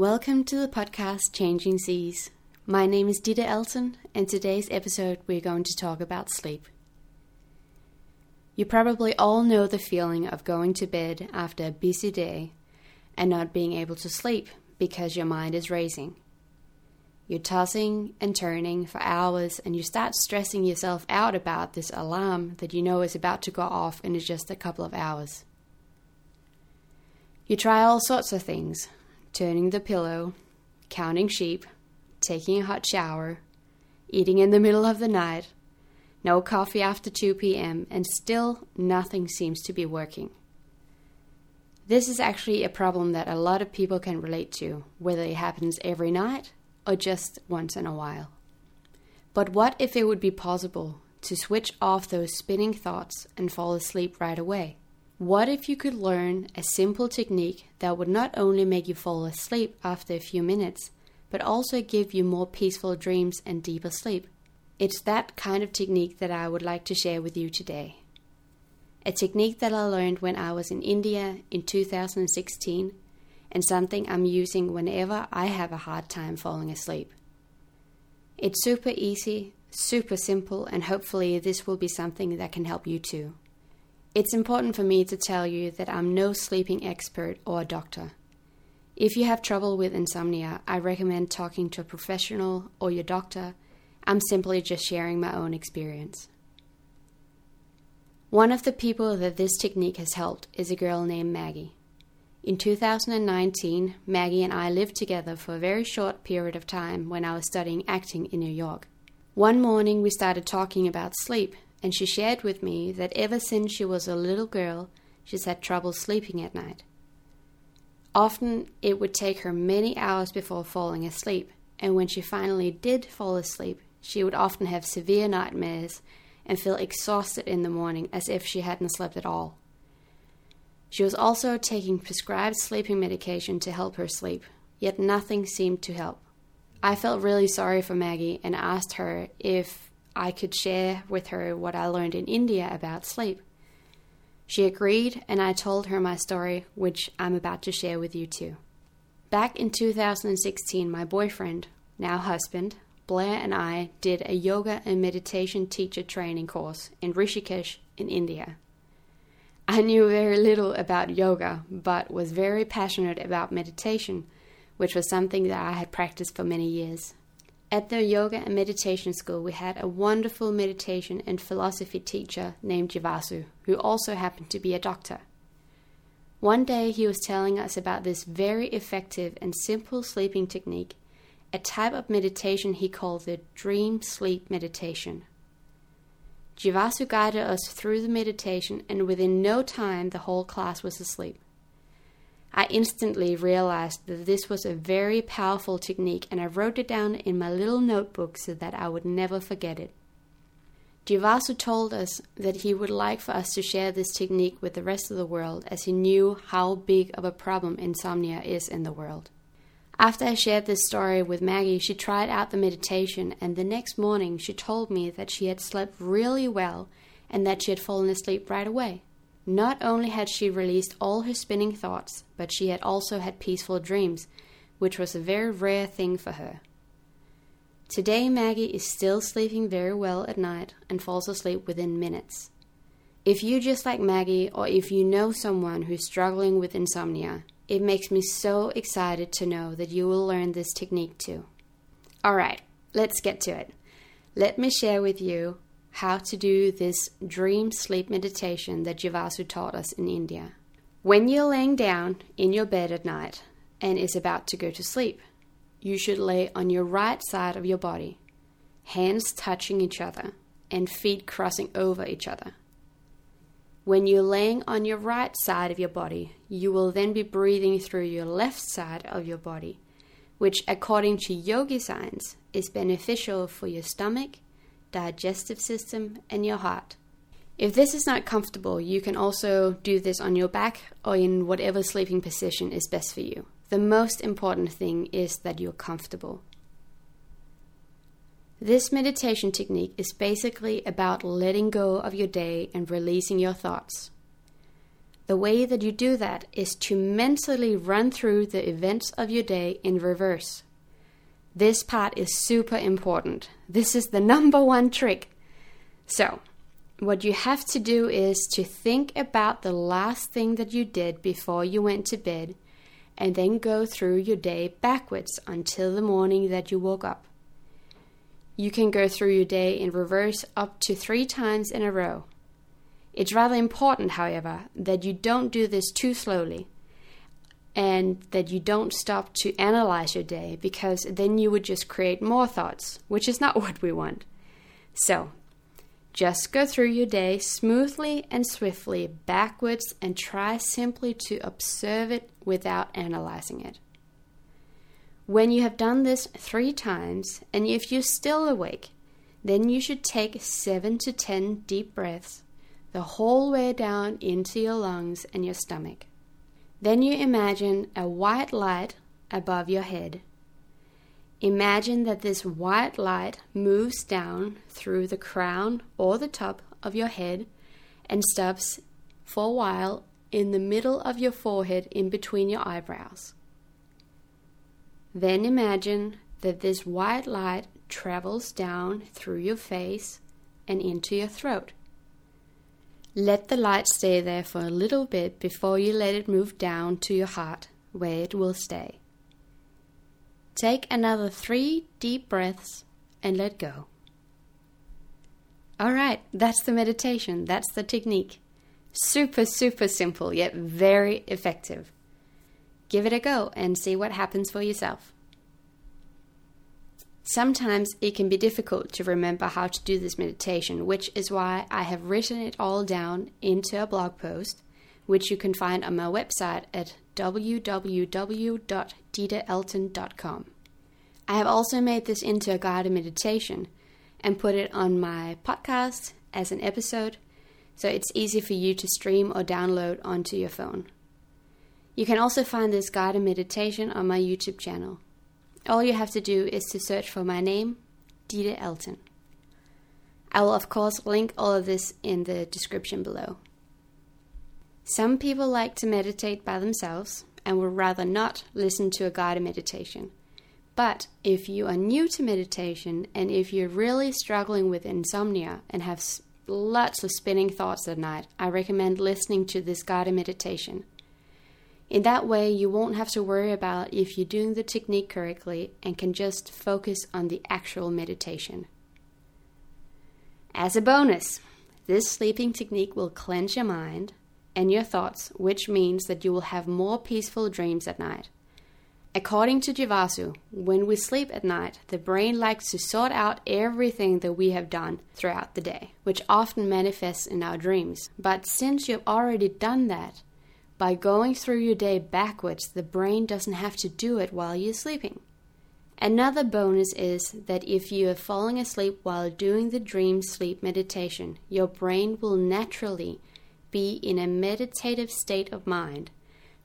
Welcome to the podcast Changing Seas. My name is Ditte Elton, and today's episode we're going to talk about sleep. You probably all know the feeling of going to bed after a busy day and not being able to sleep because your mind is racing. You're tossing and turning for hours and you start stressing yourself out about this alarm that you know is about to go off in just a couple of hours. You try all sorts of things turning the pillow, counting sheep, taking a hot shower, eating in the middle of the night, no coffee after 2 p.m., and still nothing seems to be working. This is actually a problem that a lot of people can relate to, whether it happens every night or just once in a while. But what if it would be possible to switch off those spinning thoughts and fall asleep right away? What if you could learn a simple technique that would not only make you fall asleep after a few minutes, but also give you more peaceful dreams and deeper sleep? It's that kind of technique that I would like to share with you today. A technique that I learned when I was in India in 2016 and something I'm using whenever I have a hard time falling asleep. It's super easy, super simple, and hopefully this will be something that can help you too. It's important for me to tell you that I'm no sleeping expert or doctor. If you have trouble with insomnia, I recommend talking to a professional or your doctor. I'm simply just sharing my own experience. One of the people that this technique has helped is a girl named Maggie. In 2019, Maggie and I lived together for a very short period of time when I was studying acting in New York. One morning, we started talking about sleep and she shared with me that ever since she was a little girl, she's had trouble sleeping at night. Often it would take her many hours before falling asleep, and when she finally did fall asleep, she would often have severe nightmares and feel exhausted in the morning as if she hadn't slept at all. She was also taking prescribed sleeping medication to help her sleep, yet nothing seemed to help. I felt really sorry for Maggie and asked her if I could share with her what I learned in India about sleep. She agreed, and I told her my story, which I'm about to share with you too. Back in 2016, my boyfriend, now husband, Blair, and I did a yoga and meditation teacher training course in Rishikesh in India. I knew very little about yoga, but was very passionate about meditation, which was something that I had practiced for many years. At the yoga and meditation school, we had a wonderful meditation and philosophy teacher named Jivasu, who also happened to be a doctor. One day he was telling us about this very effective and simple sleeping technique, a type of meditation he called the dream sleep meditation. Jivasu guided us through the meditation, and within no time the whole class was asleep. I instantly realized that this was a very powerful technique and I wrote it down in my little notebook so that I would never forget it. Jivasu told us that he would like for us to share this technique with the rest of the world as he knew how big of a problem insomnia is in the world. After I shared this story with Maggie, she tried out the meditation, and the next morning she told me that she had slept really well and that she had fallen asleep right away. Not only had she released all her spinning thoughts, but she had also had peaceful dreams, which was a very rare thing for her. Today, Maggie is still sleeping very well at night and falls asleep within minutes. If you just like Maggie, or if you know someone who's struggling with insomnia, it makes me so excited to know that you will learn this technique too. Alright, let's get to it. Let me share with you how to do this dream sleep meditation that Jivasu taught us in India. When you're laying down in your bed at night and is about to go to sleep, you should lay on your right side of your body, hands touching each other and feet crossing over each other. When you're laying on your right side of your body, you will then be breathing through your left side of your body, which, according to yogi science, is beneficial for your stomach digestive system, and your heart. If this is not comfortable, you can also do this on your back or in whatever sleeping position is best for you. The most important thing is that you're comfortable. This meditation technique is basically about letting go of your day and releasing your thoughts. The way that you do that is to mentally run through the events of your day in reverse. This part is super important. This is the number one trick. So, what you have to do is to think about the last thing that you did before you went to bed and then go through your day backwards until the morning that you woke up. You can go through your day in reverse up to three times in a row. It's rather important, however, that you don't do this too slowly and that you don't stop to analyze your day because then you would just create more thoughts, which is not what we want. So, just go through your day smoothly and swiftly backwards and try simply to observe it without analyzing it. When you have done this three times, and if you're still awake, then you should take seven to ten deep breaths the whole way down into your lungs and your stomach. Then you imagine a white light above your head. Imagine that this white light moves down through the crown or the top of your head and stops for a while in the middle of your forehead in between your eyebrows. Then imagine that this white light travels down through your face and into your throat. Let the light stay there for a little bit before you let it move down to your heart, where it will stay. Take another three deep breaths and let go. All right, that's the meditation, that's the technique. Super, super simple, yet very effective. Give it a go and see what happens for yourself. Sometimes it can be difficult to remember how to do this meditation, which is why I have written it all down into a blog post, which you can find on my website at www.ditteelton.com. I have also made this into a guided meditation and put it on my podcast as an episode, so it's easy for you to stream or download onto your phone. You can also find this guided meditation on my YouTube channel. All you have to do is to search for my name, Ditte Elton. I will, of course, link all of this in the description below. Some people like to meditate by themselves and would rather not listen to a guided meditation. But if you are new to meditation and if you're really struggling with insomnia and have lots of spinning thoughts at night, I recommend listening to this guided meditation. In that way, you won't have to worry about if you're doing the technique correctly and can just focus on the actual meditation. As a bonus, this sleeping technique will cleanse your mind and your thoughts, which means that you will have more peaceful dreams at night. According to Jivasu, when we sleep at night, the brain likes to sort out everything that we have done throughout the day, which often manifests in our dreams. But since you've already done that, by going through your day backwards, the brain doesn't have to do it while you're sleeping. Another bonus is that if you are falling asleep while doing the dream sleep meditation, your brain will naturally be in a meditative state of mind,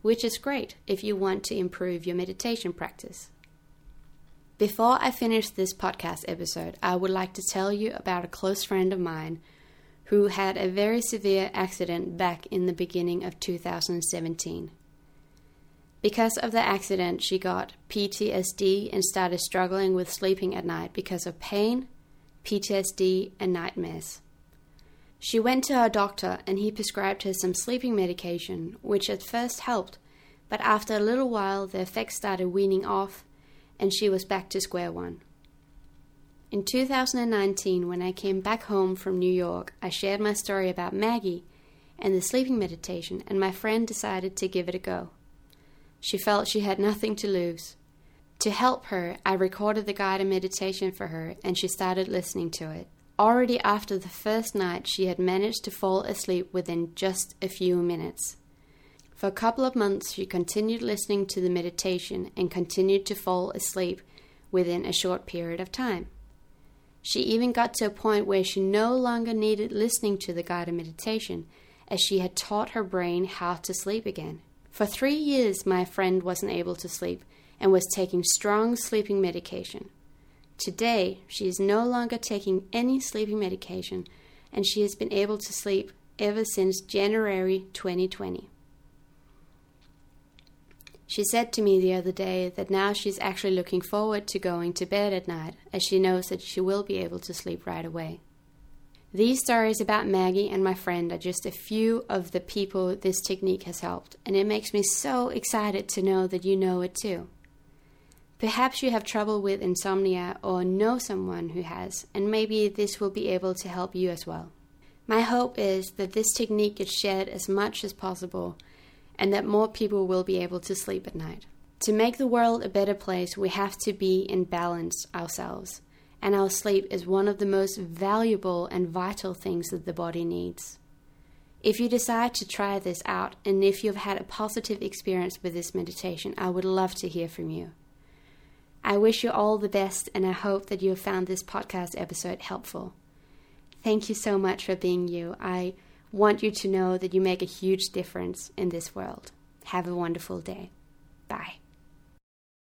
which is great if you want to improve your meditation practice. Before I finish this podcast episode, I would like to tell you about a close friend of mine who had a very severe accident back in the beginning of 2017. Because of the accident, she got PTSD and started struggling with sleeping at night because of pain, PTSD, and nightmares. She went to her doctor and he prescribed her some sleeping medication, which at first helped, but after a little while the effects started weaning off and she was back to square one. In 2019, when I came back home from New York, I shared my story about Maggie and the sleeping meditation, and my friend decided to give it a go. She felt she had nothing to lose. To help her, I recorded the guided meditation for her, and she started listening to it. Already after the first night, she had managed to fall asleep within just a few minutes. For a couple of months, she continued listening to the meditation and continued to fall asleep within a short period of time. She even got to a point where she no longer needed listening to the guided meditation, as she had taught her brain how to sleep again. For three years, my friend wasn't able to sleep and was taking strong sleeping medication. Today, she is no longer taking any sleeping medication and she has been able to sleep ever since January 2020. She said to me the other day that now she's actually looking forward to going to bed at night as she knows that she will be able to sleep right away. These stories about Maggie and my friend are just a few of the people this technique has helped, and it makes me so excited to know that you know it too. Perhaps you have trouble with insomnia or know someone who has, and maybe this will be able to help you as well. My hope is that this technique gets shared as much as possible and that more people will be able to sleep at night. To make the world a better place, we have to be in balance ourselves and our sleep is one of the most valuable and vital things that the body needs. If you decide to try this out, and if you've had a positive experience with this meditation, I would love to hear from you. I wish you all the best, and I hope that you have found this podcast episode helpful. Thank you so much for being you. I want you to know that you make a huge difference in this world. Have a wonderful day. Bye.